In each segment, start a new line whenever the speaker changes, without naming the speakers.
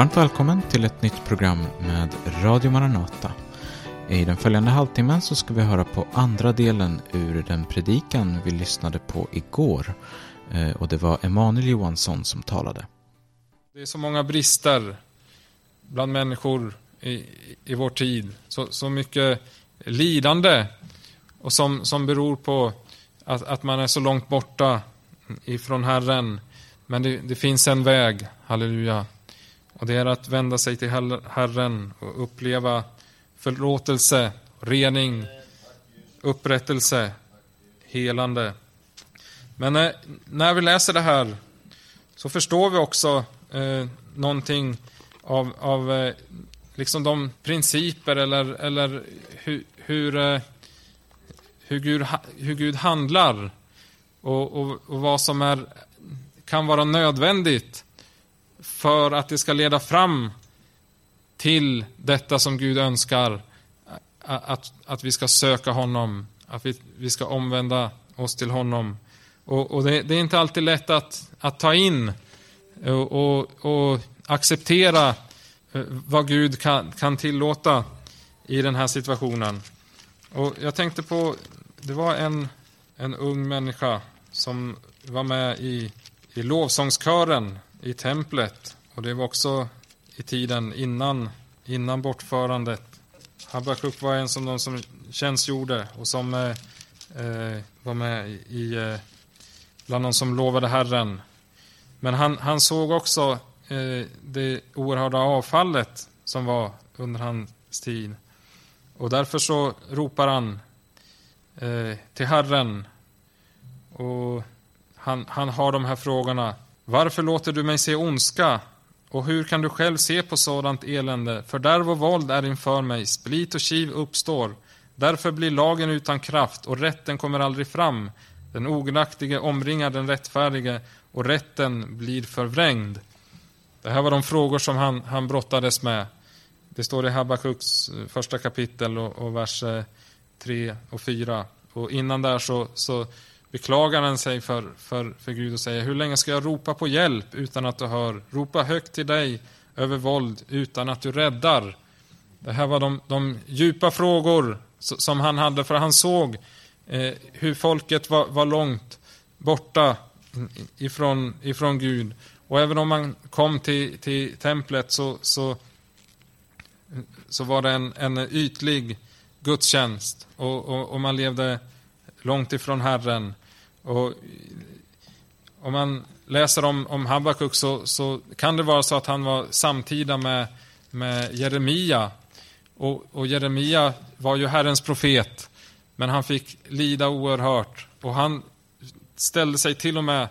Varmt välkommen till ett nytt program med Radio Maranata. I den följande halvtimmen så ska vi höra på andra delen ur den predikan vi lyssnade på igår. Eh, och det var Emanuel Johansson som talade.
Det är så många brister bland människor i, i vår tid. Så, så mycket lidande och som, som beror på att, att man är så långt borta ifrån Herren. Men det, det finns en väg, halleluja. Och det är att vända sig till Herren och uppleva förlåtelse, rening, upprättelse, helande. Men eh, när, vi läser det här så förstår vi också eh, någonting av, av eh, liksom de principer eller, eller hur, hur, eh, hur, Gud, hur Gud handlar och, och, och vad som är, kan vara nödvändigt för att det ska leda fram till detta som Gud önskar. Att, att vi ska söka honom, att vi, vi ska omvända oss till honom. Och, och det, det, är inte alltid lätt att, att ta in och, och, och acceptera eh, vad Gud kan, kan tillåta i den här situationen. Och jag tänkte på, det var en, en ung människa som var med i, i lovsångskören i templet. Och det var också i tiden innan, innan bortförandet. Habakuk var en som de som tjänstgjorde och som eh, eh var med i, eh, bland de som lovade Herren. Men han, han såg också eh, det oerhörda avfallet som var under hans tid. Och därför så ropar han eh, till Herren. Och han, han har de här frågorna. Varför låter du mig se ondska? Och hur kan du själv se på sådant elände? Fördärv och våld är inför mig, split och kiv uppstår. Därför blir lagen utan kraft och rätten kommer aldrig fram. Den ogudaktige omringar den rättfärdige och rätten blir förvrängd. Det här var de frågor som han, han brottades med. Det står i Habakuks eh, första kapitel och, och vers 3 och 4. Och innan där så, så beklagar han sig för, för, för Gud och säger Hur länge ska jag ropa på hjälp utan att du hör? Ropa högt till dig över våld utan att du räddar. Det här var de, de djupa frågor som han hade, för han såg eh, hur folket var, var långt borta ifrån, ifrån Gud. Och även om man kom till, till templet så, så, så var det en, en ytlig gudstjänst och, och, och man levde långt ifrån Herren. Och om man läser om, om Habakuk så, så kan det vara så att han var samtida med, med Jeremia. Och, och Jeremia var ju Herrens profet, men han fick lida oerhört. Och han ställde sig till och med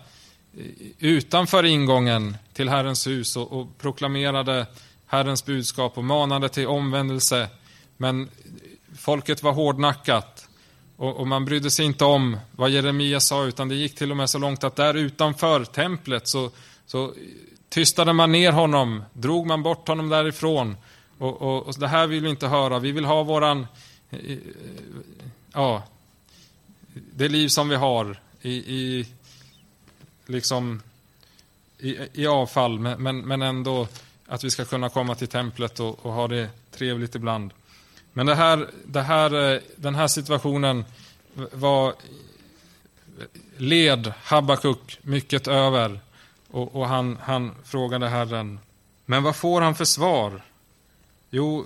utanför ingången till Herrens hus och, och proklamerade Herrens budskap och manade till omvändelse. Men folket var hårdnackat. Och, och, man brydde sig inte om vad Jeremia sa, utan det gick till och med så långt att där utanför templet så, så tystade man ner honom, drog man bort honom därifrån. Och, och, och det här vill vi inte höra. Vi vill ha våran, eh, ja, det liv som vi har i, i liksom, i, i avfall, men, men ändå att vi ska kunna komma till templet och, och ha det trevligt ibland. Men det här, det här, eh, den här situationen var led Habakuk mycket över och, och, han, han frågade Herren. Men vad får han för svar? Jo,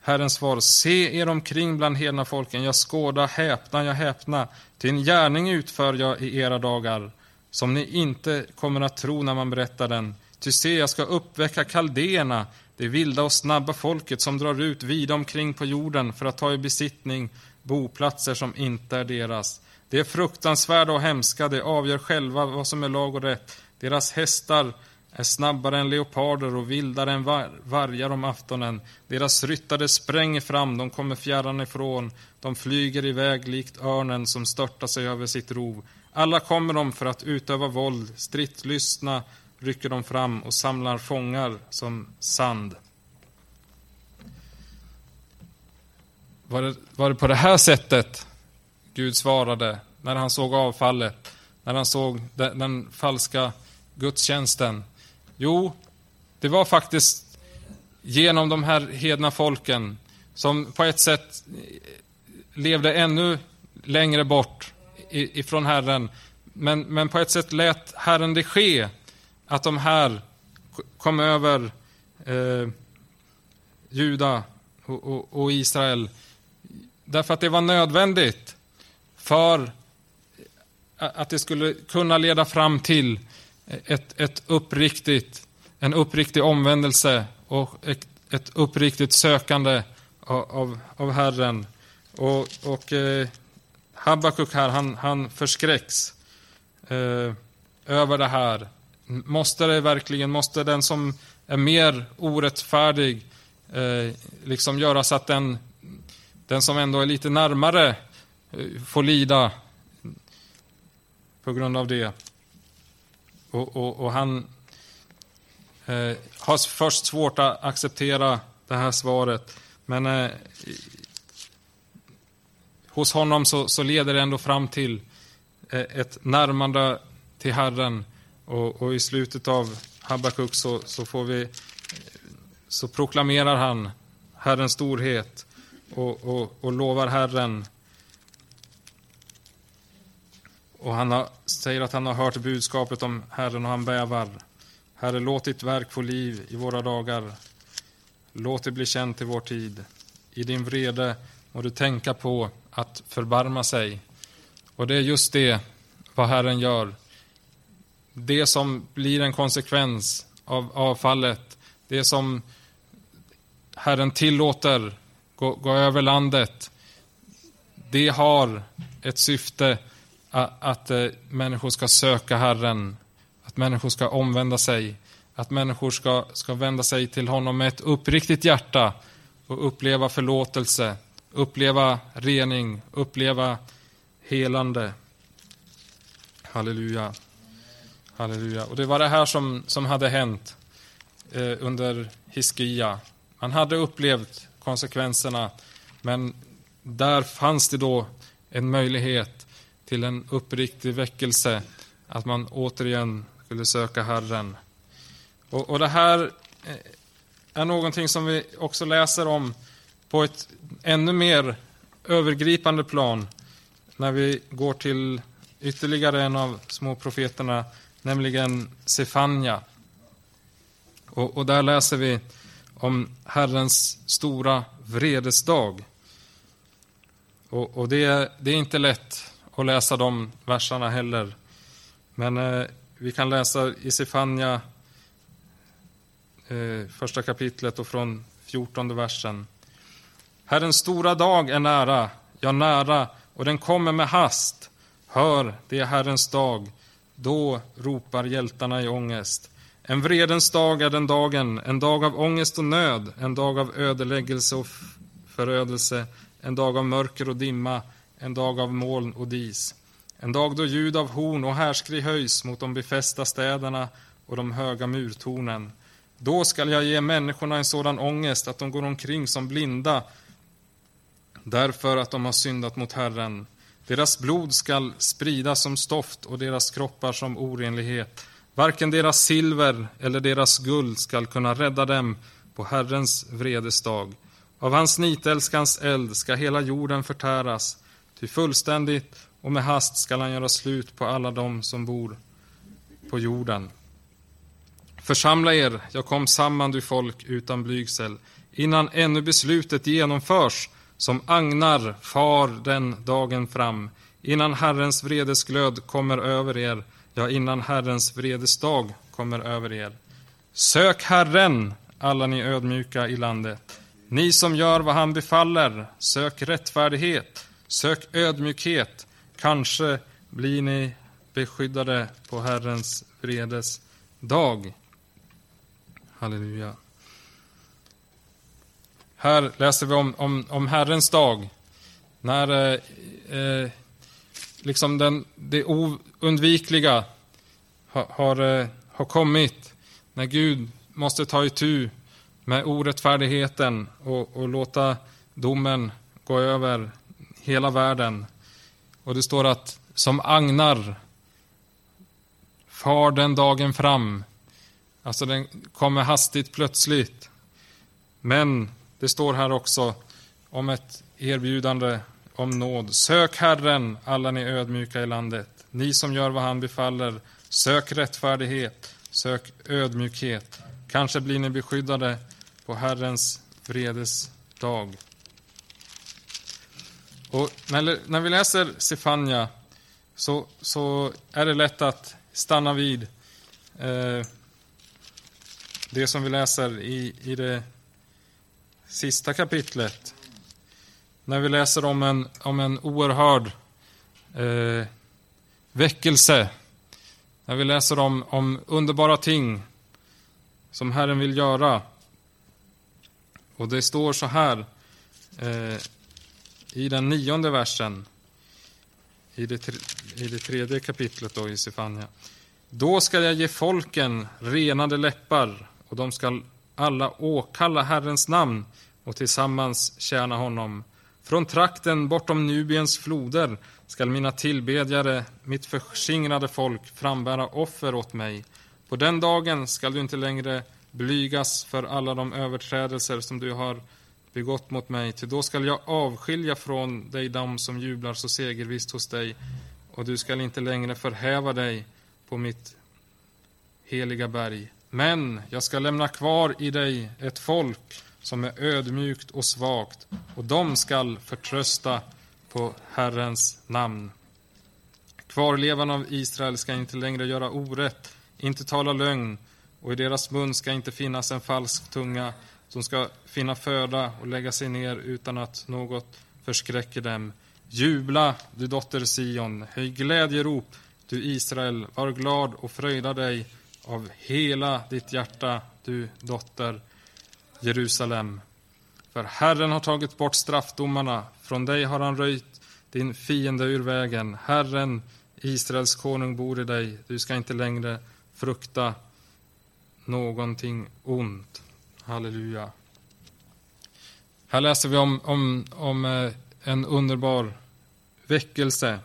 Herren svar, se er omkring bland hedna folken, jag skåda, häpna, jag häpna, till en gärning utför jag i era dagar, som ni inte kommer att tro när man berättar den. Ty se, jag ska uppväcka kaldéerna, det vilda och snabba folket som drar ut vida omkring på jorden för att ta i besittning boplatser som inte är deras. Det är fruktansvärda och hemska, de avgör själva vad som är lag och rätt. Deras hästar är snabbare än leoparder och vildare än var vargar om aftonen. Deras ryttare spränger fram, de kommer fjärran ifrån. De flyger iväg likt örnen som störtar sig över sitt rov. Alla kommer de för att utöva våld, stridslystna rycker de fram och samlar fångar som sand. Var det, var det på det här sättet Gud svarade när han såg avfallet, när han såg den, den falska gudstjänsten? Jo, det var faktiskt genom de här hedna folken som på ett sätt levde ännu längre bort ifrån Herren. Men, men på ett sätt lät Herren det ske, att de här kom över eh, Juda och, och, och, Israel. Därför att det var nödvändigt för att det skulle kunna leda fram till ett, ett uppriktigt, en uppriktig omvändelse och ett, ett uppriktigt sökande av, av, av Herren. Och, och eh, Habakuk här, han, han förskräcks eh, över det här. Måste det verkligen, måste den som är mer orättfärdig eh, liksom göra så att den, den som ändå är lite närmare eh, får lida på grund av det. Och, och, och han eh, har först svårt att acceptera det här svaret. Men eh, hos honom så, så, leder det ändå fram till eh, ett närmande till Herren. Och, och i slutet av Habakuk så, så, får vi, så proklamerar han Herrens storhet och, och, och lovar Herren. Och han har, säger att han har hört budskapet om Herren och han bävar. Herre, låt ditt verk få liv i våra dagar. Låt det bli känt i vår tid. I din vrede må du tänka på att förbarma sig. Och det är just det vad Herren gör. Det som blir en konsekvens av avfallet, det som Herren tillåter gå, gå över landet, det har ett syfte att, att människor ska söka Herren, att människor ska omvända sig, att människor ska, ska vända sig till honom med ett uppriktigt hjärta och uppleva förlåtelse, uppleva rening, uppleva helande. Halleluja. Halleluja. Och det var det här som, som hade hänt eh, under Hiskia. Man hade upplevt konsekvenserna, men där fanns det då en möjlighet till en uppriktig väckelse, att man återigen skulle söka Herren. Och, och det här eh, är någonting som vi också läser om på ett ännu mer övergripande plan när vi går till ytterligare en av småprofeterna, nämligen Sefania. Och, och, där läser vi om Herrens stora vredesdag. Och, och det, är, det, är inte lätt att läsa de verserna heller. Men eh, vi kan läsa i Sefania eh, första kapitlet och från fjortonde versen. Herrens stora dag är nära, ja nära, och den kommer med hast. Hör, det är Herrens dag. Då ropar hjältarna i ångest. En vredens dag är den dagen, en dag av ångest och nöd, en dag av ödeläggelse och förödelse, en dag av mörker och dimma, en dag av moln och dis. En dag då ljud av horn och härskri höjs mot de befästa städerna och de höga murtornen. Då skall jag ge människorna en sådan ångest att de går omkring som blinda därför att de har syndat mot Herren. Deras blod skall spridas som stoft och deras kroppar som orenlighet. Varken deras silver eller deras guld skall kunna rädda dem på Herrens vredesdag. Av hans nitälskans eld ska hela jorden förtäras, ty fullständigt och med hast skall han göra slut på alla dem som bor på jorden. Församla er, jag kom samman du folk utan blygsel, innan ännu beslutet genomförs som agnar far den dagen fram, innan Herrens vredesglöd kommer över er, ja, innan Herrens vredesdag kommer över er. Sök Herren, alla ni ödmjuka i landet. Ni som gör vad han befaller, sök rättfärdighet, sök ödmjukhet. Kanske blir ni beskyddade på Herrens vredes dag. Halleluja. Här läser vi om, om, om Herrens dag. När eh, eh, liksom den, det oundvikliga har, har, eh, har kommit. När Gud måste ta itu med orättfärdigheten och, och låta domen gå över hela världen. Och det står att som agnar far den dagen fram. Alltså den kommer hastigt plötsligt. Men det står här också om ett erbjudande om nåd. Sök Herren, alla ni ödmjuka i landet. Ni som gör vad han befaller. Sök rättfärdighet, sök ödmjukhet. Kanske blir ni beskyddade på Herrens vredes dag. Och när, vi läser Sefania så, så är det lätt att stanna vid eh, det som vi läser i, i det sista kapitlet. När vi läser om en, om en oerhörd eh, väckelse. När vi läser om, om underbara ting som Herren vill göra. Och det står så här eh, i den nionde versen i det, i det tredje kapitlet då i Sefania. Då skall jag ge folken renade läppar och de skall alla åkalla Herrens namn och tillsammans tjäna honom. Från trakten bortom Nubiens floder skall mina tillbedjare, mitt förskingrade folk, frambära offer åt mig. På den dagen skall du inte längre blygas för alla de överträdelser som du har begått mot mig, till då skall jag avskilja från dig dem som jublar så segervist hos dig, och du skall inte längre förhäva dig på mitt heliga berg. Men jag ska lämna kvar i dig ett folk som är ödmjukt och svagt, och de skall förtrösta på Herrens namn. Kvarlevan av Israel ska inte längre göra orätt, inte tala lögn, och i deras mun ska inte finnas en falsk tunga, som ska finna föda och lägga sig ner utan att något förskräcker dem. Jubla, du dotter Sion, höj glädjerop, du Israel, var glad och fröjda dig av hela ditt hjärta, du dotter Jerusalem. För Herren har tagit bort straffdomarna, från dig har han röjt din fiende ur vägen. Herren, Israels konung, bor i dig, du ska inte längre frukta någonting ont. Halleluja. Här läser vi om, om, om eh, en underbar väckelse.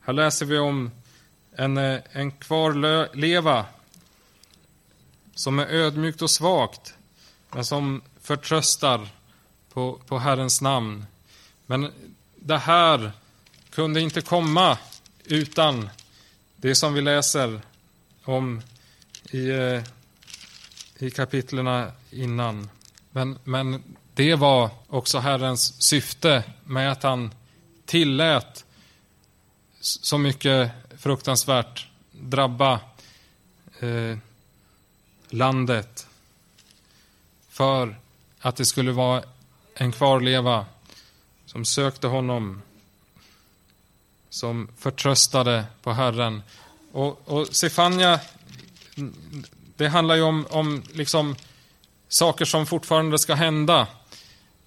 Här läser vi om en, eh, en kvarleva som är ödmjukt och svagt, men som förtröstar på, på Herrens namn. Men det här kunde inte komma utan det som vi läser om i, eh, i kapitlerna innan. Men, men det var också Herrens syfte med att han tillät så mycket fruktansvärt drabba eh, landet för att det skulle vara en kvarleva som sökte honom, som förtröstade på Herren. Och, och Sefania, det handlar ju om, om liksom saker som fortfarande ska hända.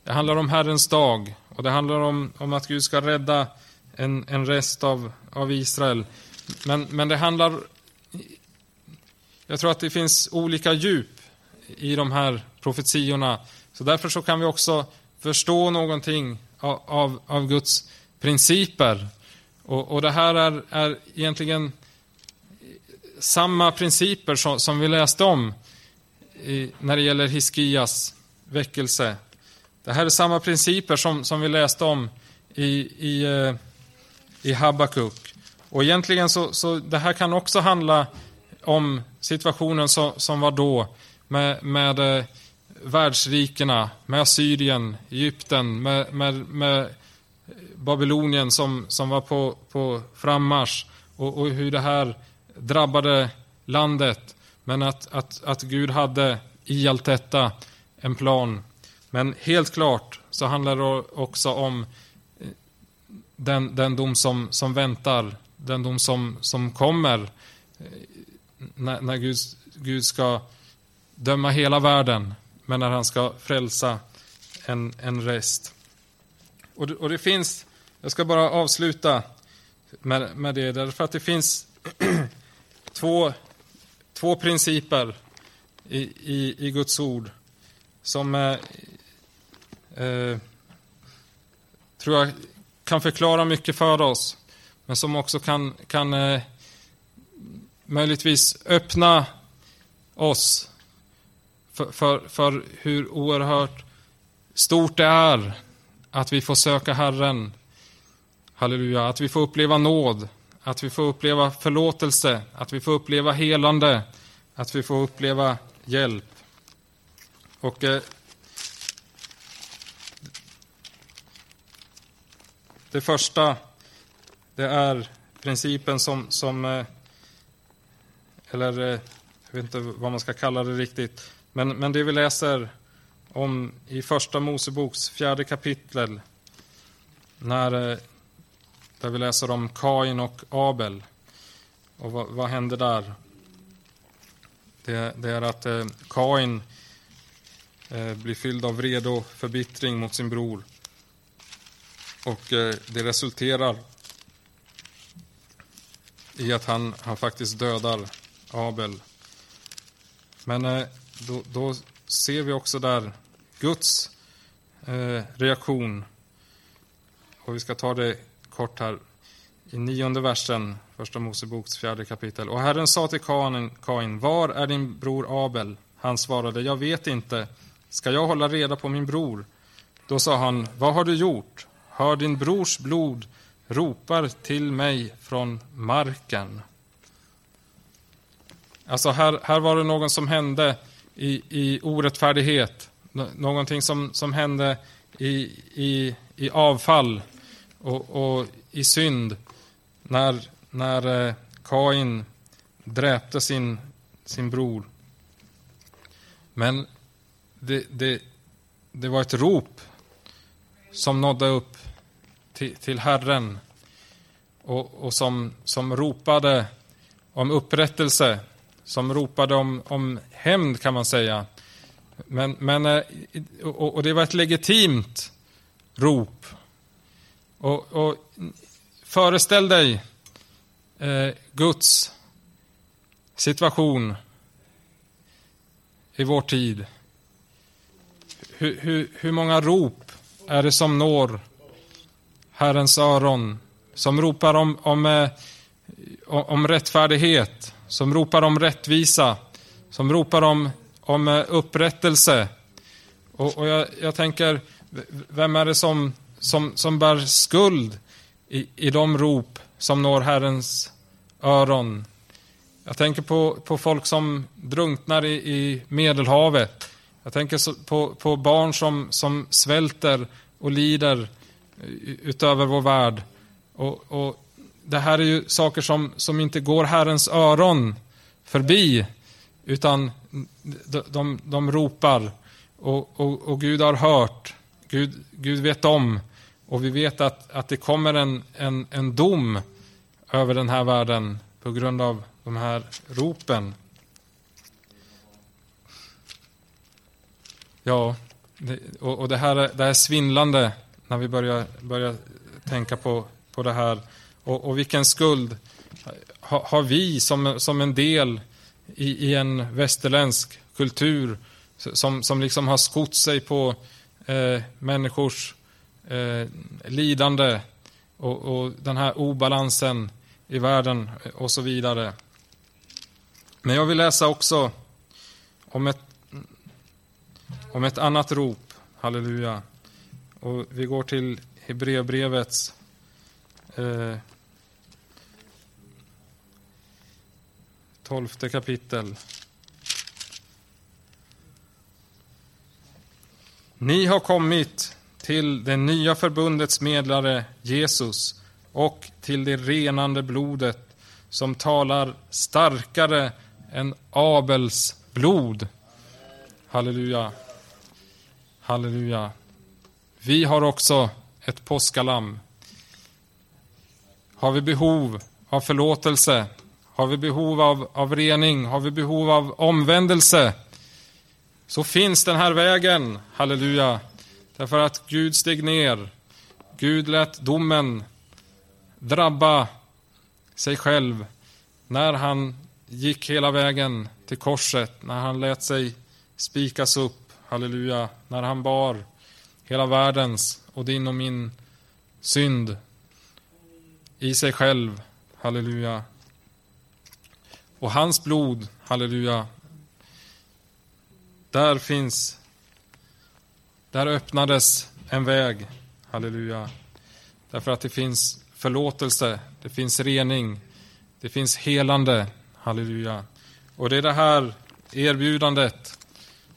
Det handlar om Herrens dag och det handlar om, om att Gud ska rädda en, en rest av, av Israel. Men, men det handlar... Jag tror att det finns olika djup i de här profetiorna. Så därför så kan vi också förstå någonting av, av, av Guds principer. Och, och det här är, är egentligen samma principer som, som vi läste om i, när det gäller Hiskias väckelse. Det här är samma principer som, som vi läste om i, i, eh, i Habakuk. Och egentligen så, så det här kan också handla om situationen som, som var då med, med eh, världsrikena, med Assyrien, Egypten, med, med, med Babylonien som, som var på, på frammarsch och, och hur det här drabbade landet. Men att, att, att Gud hade i allt detta en plan. Men helt klart så handlar det också om eh, den, den dom som, som väntar, den dom som, som kommer när, när Gud, Gud ska döma hela världen, men när han ska frälsa en, en rest. Och det, och det finns, jag ska bara avsluta med, med det, därför att det finns två, två principer i, i, i Guds ord som eh, eh, tror jag kan förklara mycket för oss, men som också kan, kan eh, möjligtvis öppna oss för, för, för hur oerhört stort det är att vi får söka Herren. Halleluja, att vi får uppleva nåd, att vi får uppleva förlåtelse, att vi får uppleva helande, att vi får uppleva hjälp. Och eh, Det första, det är principen som, som eh, eller eh, jag vet inte vad man ska kalla det riktigt, men, men det vi läser om i första Moseboks fjärde kapitel, när, eh, där vi läser om Kain och Abel. Och vad, vad händer där? Det, det är att eh, Kain eh, blir fylld av vrede och förbittring mot sin bror. Och eh, det resulterar i att han, han faktiskt dödar Abel. Men eh, då, då ser vi också där Guds eh, reaktion. Och vi ska ta det kort här. I nionde versen, första Moseboks fjärde kapitel. Och Herren sa till Kain, Kain, var är din bror Abel? Han svarade, jag vet inte. Ska jag hålla reda på min bror? Då sa han, vad har du gjort? Hör din brors blod ropar till mig från marken. Alltså här, här var det någon som hände i, i orättfärdighet. Någonting som, som hände i, i, i avfall och, och i synd. När, när eh, Kain dräpte sin, sin bror. Men det, det, det var ett rop som nådde upp till, till Herren och, och som, som ropade om upprättelse, som ropade om, om hämnd kan man säga. Men, men, eh, och, och det var ett legitimt rop. Och, och föreställ dig eh, Guds situation i vår tid. Hur, hur, hur många rop är det som når Herrens öron, som ropar om, om, eh, om rättfärdighet, som ropar om rättvisa, som ropar om, om eh, upprättelse. Och, och jag, jag, tänker, vem är det som, som, som bär skuld i, i de rop som når Herrens öron? Jag tänker på, på folk som drunknar i, i Medelhavet. Jag tänker på, på barn som, som svälter och lider eh, utöver vår värld. Och, och, det här är ju saker som, som inte går Herrens öron förbi, utan de, de, de ropar och, och, och, Gud har hört, Gud, Gud vet om och vi vet att, att det kommer en, en, en dom över den här världen på grund av de här ropen. Ja, det, och, och det, här, det här är svindlande när vi börjar, börjar tänka på, på det här. Och, och vilken skuld har, har vi som, som en del i, i en västerländsk kultur som, som liksom har skott sig på eh, människors eh, lidande och, och, den här obalansen i världen eh, och så vidare. Men jag vill läsa också om ett, om ett annat rop, halleluja. Och vi går till Hebreerbrevets eh, tolfte kapitel. Ni har kommit till det nya förbundets medlare Jesus och till det renande blodet som talar starkare än Abels blod. Halleluja. Halleluja. Vi har också ett påskalamm. Har vi behov av förlåtelse? Har vi behov av, av rening? Har vi behov av omvändelse? Så finns den här vägen, halleluja. Därför att Gud steg ner. Gud lät domen drabba sig själv när han gick hela vägen till korset, när han lät sig spikas upp, halleluja, när han bar hela världens och din och min synd i sig själv. Halleluja. Och hans blod, halleluja, där finns, där öppnades en väg. Halleluja. Därför att det finns förlåtelse, det finns rening, det finns helande. Halleluja. Och det är det här erbjudandet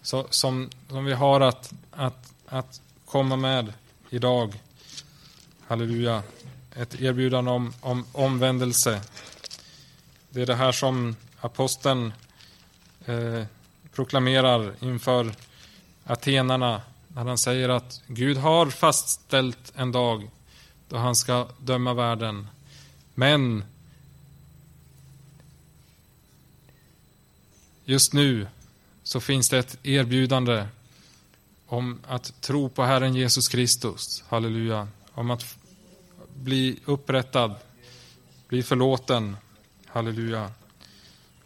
som, som vi har att, att, att komma med idag. Halleluja. Ett erbjudande om, om omvändelse. Det är det här som aposteln eh, proklamerar inför atenarna när han säger att Gud har fastställt en dag då han ska döma världen. Men just nu så finns det ett erbjudande om att tro på Herren Jesus Kristus. Halleluja. Om att bli upprättad, bli förlåten. Halleluja.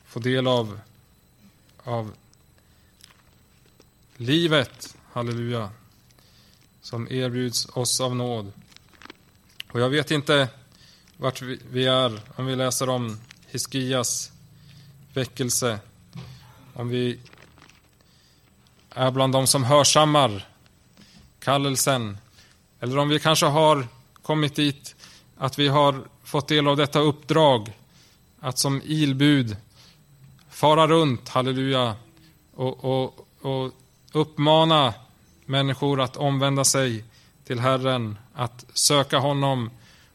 Få del av, av livet. Halleluja. Som erbjuds oss av nåd. Och jag vet inte vart vi är om vi läser om Hiskias väckelse. Om vi är bland de som hörsammar kallelsen. Eller om vi kanske har kommit dit att vi har fått del av detta uppdrag att som ilbud fara runt, halleluja, och, och, och uppmana människor att omvända sig till Herren, att söka honom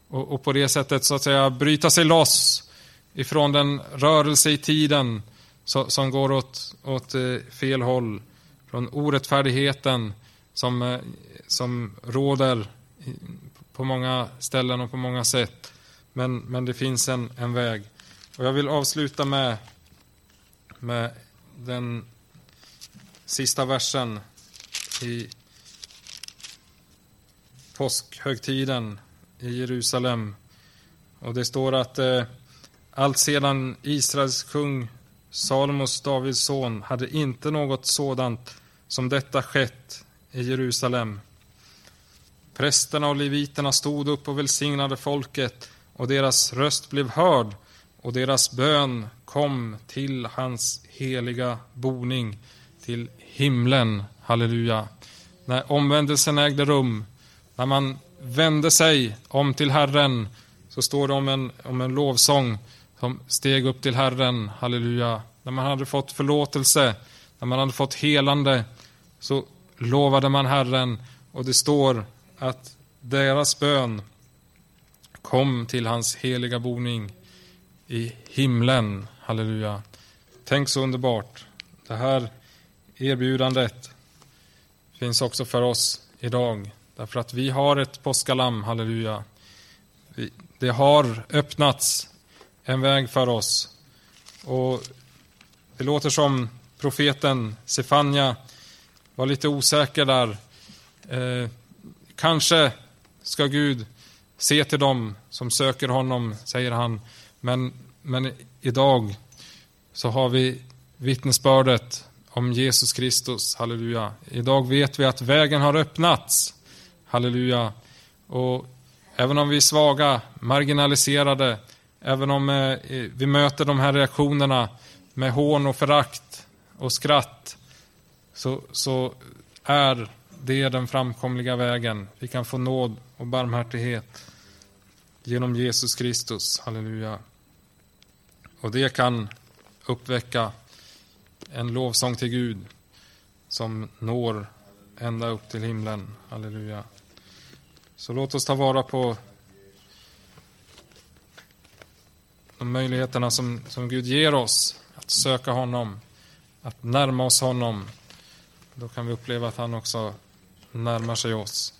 och, och, på det sättet så att säga bryta sig loss ifrån den rörelse i tiden så, som går åt, åt eh, fel håll, från orättfärdigheten som, eh, som råder på många ställen och på många sätt. Men, men det finns en, en väg. Och jag vill avsluta med, med den sista versen i påskhögtiden i Jerusalem. Och det står att eh, allt sedan Israels kung Salomos, Davids son, hade inte något sådant som detta skett i Jerusalem. Prästerna och leviterna stod upp och välsignade folket och deras röst blev hörd och deras bön kom till hans heliga boning, till himlen. Halleluja. När omvändelsen ägde rum, när man vände sig om till Herren, så står det om en, om en lovsång som steg upp till Herren. Halleluja. När man hade fått förlåtelse, när man hade fått helande, så lovade man Herren och det står att deras bön kom till hans heliga boning i himlen. Halleluja. Tänk så underbart. Det här erbjudandet finns också för oss idag. Därför att vi har ett påskalamm, halleluja. Det har öppnats en väg för oss. Och det låter som profeten Sefania var lite osäker där. Eh, kanske ska Gud se till dem som söker honom, säger han. Men, men idag så har vi vittnesbördet om Jesus Kristus, halleluja. Idag vet vi att vägen har öppnats, halleluja. Och även om vi är svaga, marginaliserade, även om eh, vi möter de här reaktionerna med hån och förakt och skratt, så, så är det den framkomliga vägen. Vi kan få nåd och barmhärtighet genom Jesus Kristus. Halleluja. Och det kan uppväcka en lovsång till Gud som når ända upp till himlen. Halleluja. Så låt oss ta vara på de möjligheterna som, som Gud ger oss att söka honom, att närma oss honom. Då kan vi uppleva att han också närmar sig oss.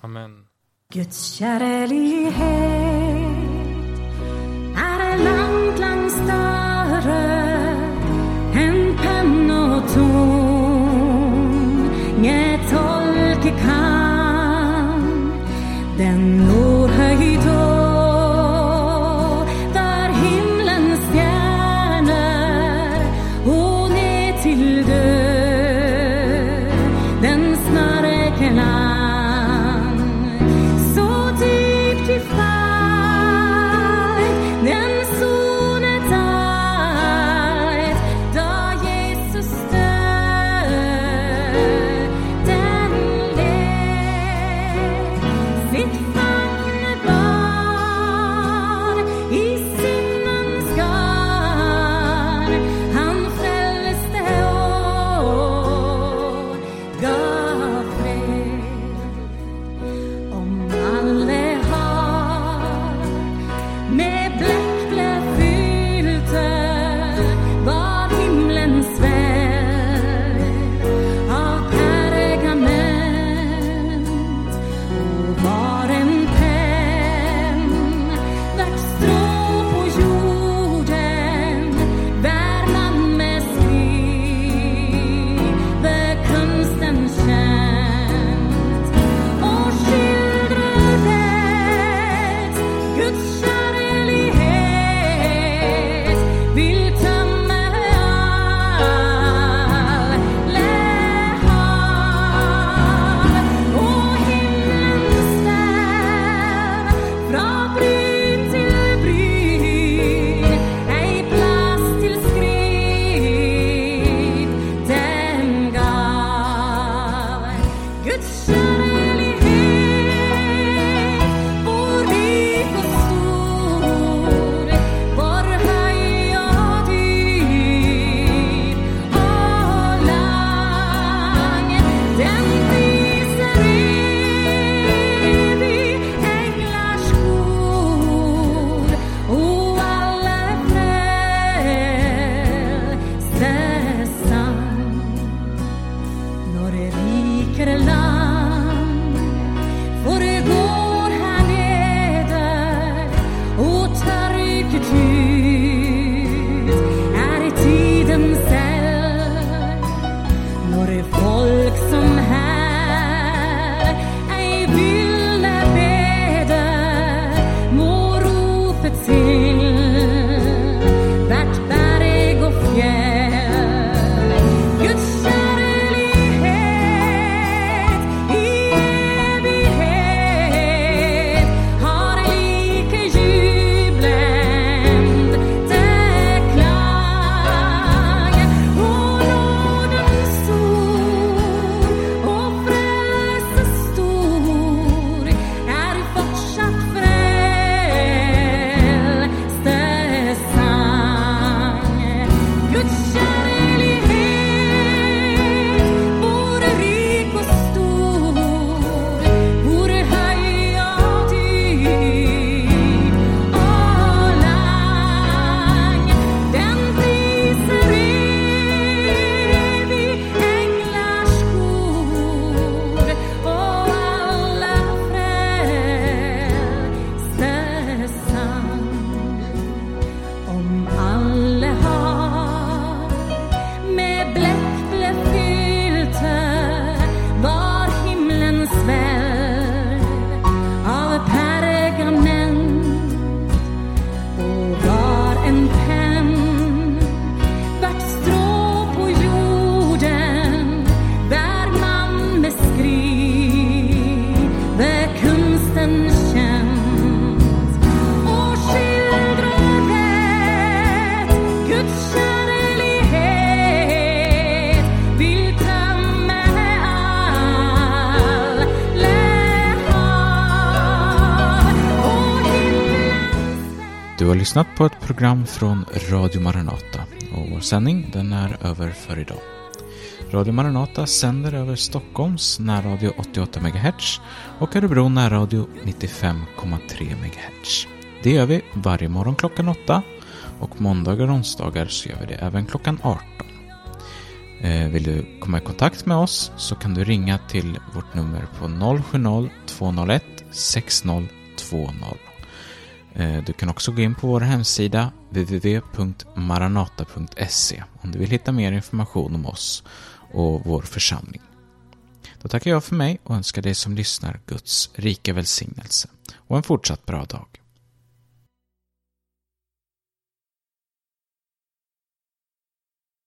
Amen.
Guds kärlighet är långt, en pennor
lyssnat på ett program från Radio Maranata och vår sändning den är över för idag. Radio Maranata sänder över Stockholms närradio 88 MHz och Örebro närradio 95,3 MHz. Det gör vi varje morgon klockan 8 och måndagar och onsdagar så gör vi det även klockan 18. Eh, vill du komma i kontakt med oss så kan du ringa till vårt nummer på 070-201 6020. Eh, du kan också gå in på vår hemsida www.maranata.se om du vill hitta mer information om oss och vår församling. Då tackar jag för mig och önskar dig som lyssnar Guds rika välsignelse och en fortsatt bra dag.